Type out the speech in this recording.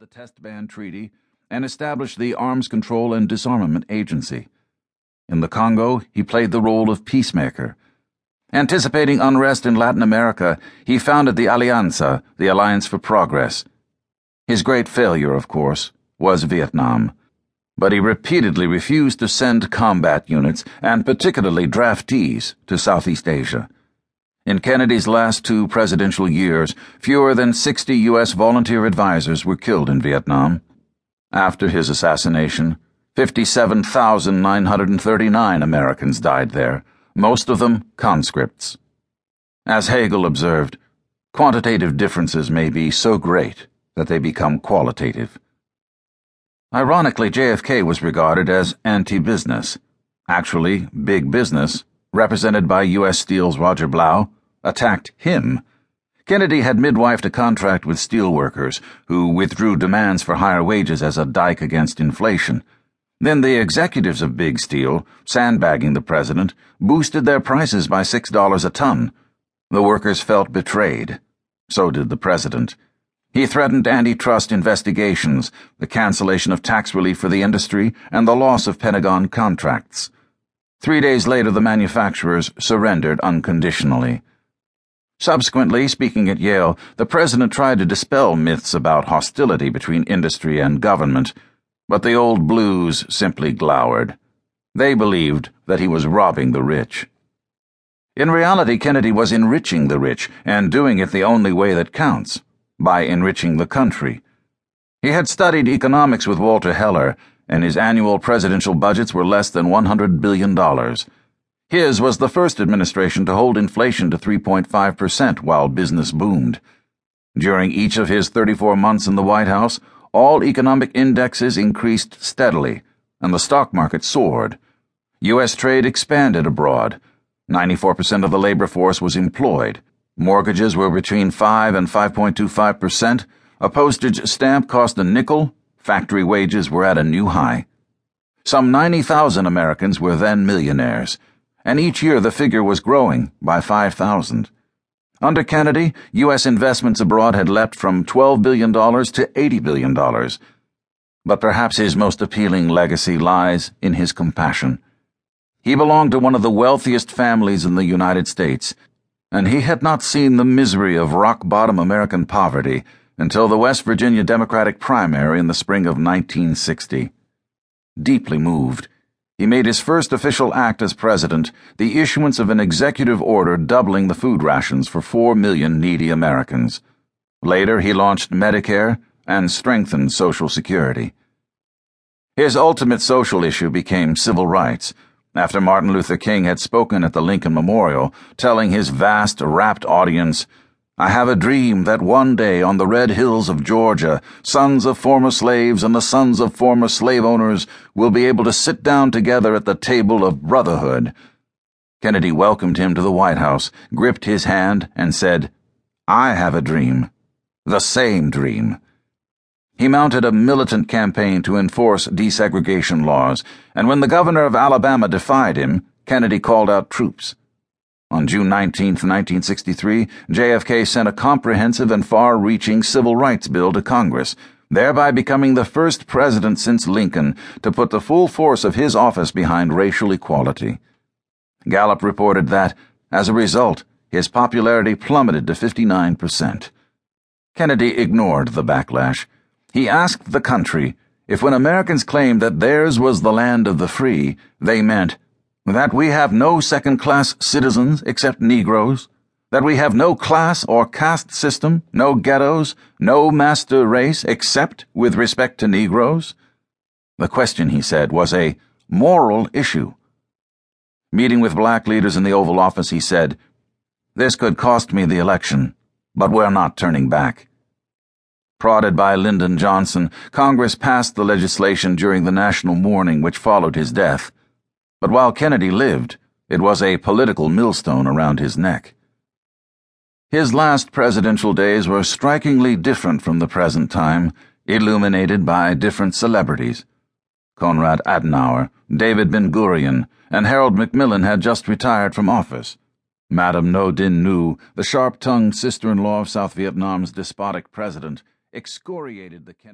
the Test Ban Treaty and established the Arms Control and Disarmament Agency. In the Congo, he played the role of peacemaker. Anticipating unrest in Latin America, he founded the Alianza, the Alliance for Progress. His great failure, of course, was Vietnam. But he repeatedly refused to send combat units, and particularly draftees, to Southeast Asia. In Kennedy's last two presidential years, fewer than 60 U.S. volunteer advisors were killed in Vietnam. After his assassination, 57,939 Americans died there, most of them conscripts. As Hegel observed, quantitative differences may be so great that they become qualitative. Ironically, JFK was regarded as anti business. Actually, big business, represented by U.S. Steel's Roger Blough, attacked him. Kennedy had midwifed a contract with steelworkers, who withdrew demands for higher wages as a dike against inflation. Then the executives of Big Steel, sandbagging the president, boosted their prices by $6 a ton. The workers felt betrayed. So did the president. He threatened antitrust investigations, the cancellation of tax relief for the industry, and the loss of Pentagon contracts. Three days later, the manufacturers surrendered unconditionally. Subsequently, speaking at Yale, the president tried to dispel myths about hostility between industry and government, but the old blues simply glowered. They believed that he was robbing the rich. In reality, Kennedy was enriching the rich and doing it the only way that counts by enriching the country. He had studied economics with Walter Heller, and his annual presidential budgets were less than $100 billion. His was the first administration to hold inflation to 3.5% while business boomed. During each of his 34 months in the White House, all economic indexes increased steadily, and the stock market soared. U.S. trade expanded abroad. 94% of the labor force was employed. Mortgages were between 5 and 5.25%. A postage stamp cost a nickel. Factory wages were at a new high. Some 90,000 Americans were then millionaires and each year the figure was growing by 5,000. Under Kennedy, U.S. investments abroad had leapt from $12 billion to $80 billion. But perhaps his most appealing legacy lies in his compassion. He belonged to one of the wealthiest families in the United States, and he had not seen the misery of rock bottom American poverty until the West Virginia Democratic primary in the spring of 1960. Deeply moved, he made his first official act as president the issuance of an executive order doubling the food rations for four million needy Americans. Later, he launched Medicare and strengthened Social Security. His ultimate social issue became civil rights after Martin Luther King had spoken at the Lincoln Memorial, telling his vast, rapt audience, I have a dream that one day on the red hills of Georgia, sons of former slaves and the sons of former slave owners will be able to sit down together at the table of brotherhood. Kennedy welcomed him to the White House, gripped his hand, and said, I have a dream. The same dream. He mounted a militant campaign to enforce desegregation laws, and when the governor of Alabama defied him, Kennedy called out troops. On June 19, 1963, JFK sent a comprehensive and far reaching civil rights bill to Congress, thereby becoming the first president since Lincoln to put the full force of his office behind racial equality. Gallup reported that, as a result, his popularity plummeted to 59%. Kennedy ignored the backlash. He asked the country if when Americans claimed that theirs was the land of the free, they meant that we have no second class citizens except Negroes, that we have no class or caste system, no ghettos, no master race except with respect to Negroes? The question, he said, was a moral issue. Meeting with black leaders in the Oval Office, he said, This could cost me the election, but we're not turning back. Prodded by Lyndon Johnson, Congress passed the legislation during the national mourning which followed his death. But while Kennedy lived, it was a political millstone around his neck. His last presidential days were strikingly different from the present time, illuminated by different celebrities. Konrad Adenauer, David Ben Gurion, and Harold Macmillan had just retired from office. Madame Ngo Dinh Nhu, the sharp tongued sister in law of South Vietnam's despotic president, excoriated the Kennedy.